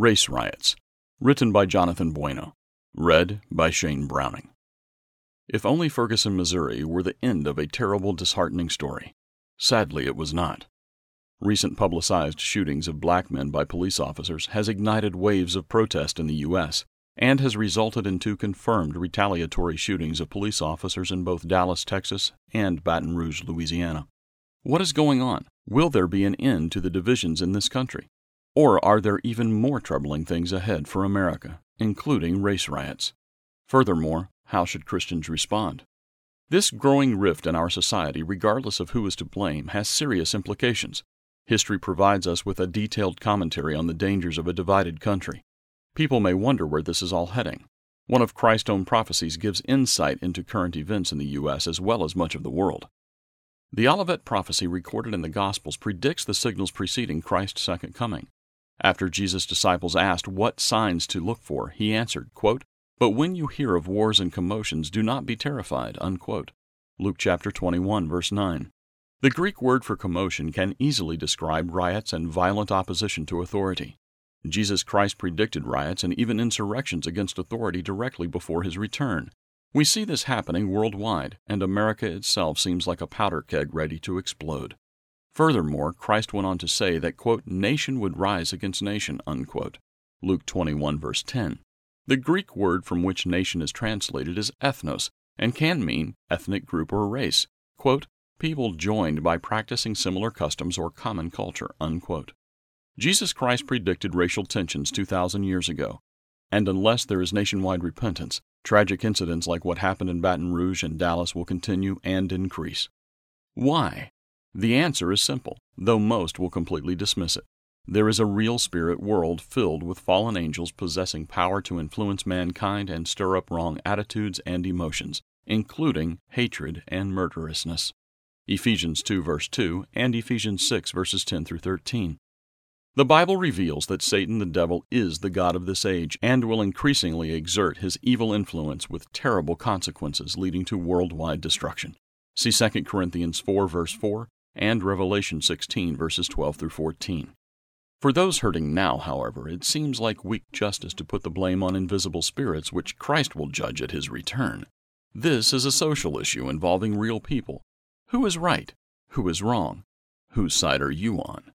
Race Riots, written by Jonathan Bueno, read by Shane Browning. If only Ferguson, Missouri were the end of a terrible, disheartening story. Sadly, it was not. Recent publicized shootings of black men by police officers has ignited waves of protest in the U.S. and has resulted in two confirmed retaliatory shootings of police officers in both Dallas, Texas and Baton Rouge, Louisiana. What is going on? Will there be an end to the divisions in this country? Or are there even more troubling things ahead for America, including race riots? Furthermore, how should Christians respond? This growing rift in our society, regardless of who is to blame, has serious implications. History provides us with a detailed commentary on the dangers of a divided country. People may wonder where this is all heading. One of Christ's own prophecies gives insight into current events in the U.S. as well as much of the world. The Olivet prophecy recorded in the Gospels predicts the signals preceding Christ's second coming. After Jesus' disciples asked what signs to look for, he answered, quote, But when you hear of wars and commotions, do not be terrified. Unquote. Luke chapter 21, verse 9. The Greek word for commotion can easily describe riots and violent opposition to authority. Jesus Christ predicted riots and even insurrections against authority directly before his return, we see this happening worldwide, and America itself seems like a powder keg ready to explode. Furthermore, Christ went on to say that, quote, nation would rise against nation, unquote. Luke 21, verse 10. The Greek word from which nation is translated is ethnos and can mean ethnic group or race, quote, people joined by practicing similar customs or common culture, unquote. Jesus Christ predicted racial tensions 2,000 years ago, and unless there is nationwide repentance, Tragic incidents like what happened in Baton Rouge and Dallas will continue and increase. Why? The answer is simple, though most will completely dismiss it. There is a real spirit world filled with fallen angels possessing power to influence mankind and stir up wrong attitudes and emotions, including hatred and murderousness. Ephesians 2 verse 2 and Ephesians 6 verses 10 through 13. The Bible reveals that Satan the devil is the God of this age and will increasingly exert his evil influence with terrible consequences leading to worldwide destruction. See 2 Corinthians 4 verse 4 and Revelation 16 verses 12 through 14. For those hurting now, however, it seems like weak justice to put the blame on invisible spirits which Christ will judge at his return. This is a social issue involving real people. Who is right? Who is wrong? Whose side are you on?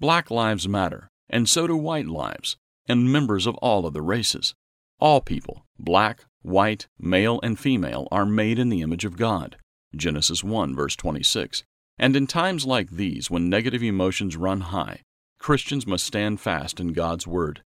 Black lives matter, and so do white lives, and members of all of the races. All people, black, white, male, and female, are made in the image of God. Genesis 1, verse 26. And in times like these, when negative emotions run high, Christians must stand fast in God's Word.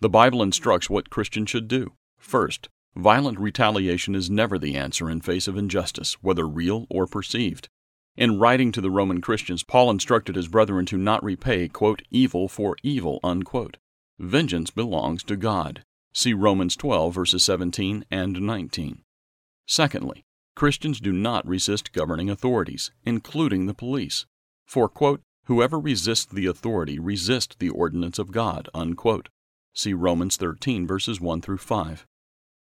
The Bible instructs what Christians should do. First, violent retaliation is never the answer in face of injustice, whether real or perceived. In writing to the Roman Christians, Paul instructed his brethren to not repay, quote, evil for evil, unquote. Vengeance belongs to God. See Romans 12, verses 17 and 19. Secondly, Christians do not resist governing authorities, including the police. For, quote, whoever resists the authority resists the ordinance of God, unquote. See Romans 13, verses 1 through 5.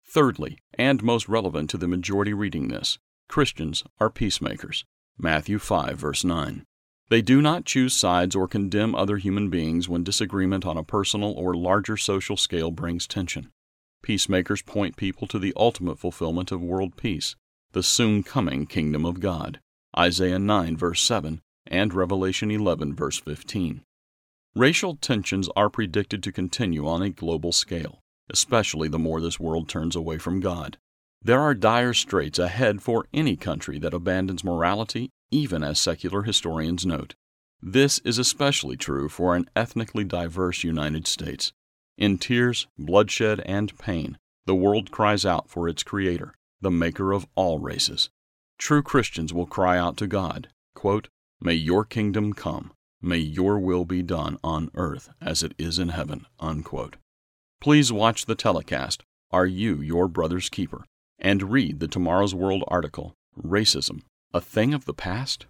Thirdly, and most relevant to the majority reading this, Christians are peacemakers. Matthew 5, verse 9. They do not choose sides or condemn other human beings when disagreement on a personal or larger social scale brings tension. Peacemakers point people to the ultimate fulfillment of world peace, the soon coming kingdom of God. Isaiah 9, verse 7, and Revelation 11, verse 15. Racial tensions are predicted to continue on a global scale, especially the more this world turns away from God. There are dire straits ahead for any country that abandons morality, even as secular historians note. This is especially true for an ethnically diverse United States. In tears, bloodshed, and pain, the world cries out for its Creator, the Maker of all races. True Christians will cry out to God, quote, May your kingdom come. May your will be done on earth as it is in heaven. Unquote. Please watch the telecast, Are You Your Brother's Keeper? and read the Tomorrow's World article, Racism, a Thing of the Past?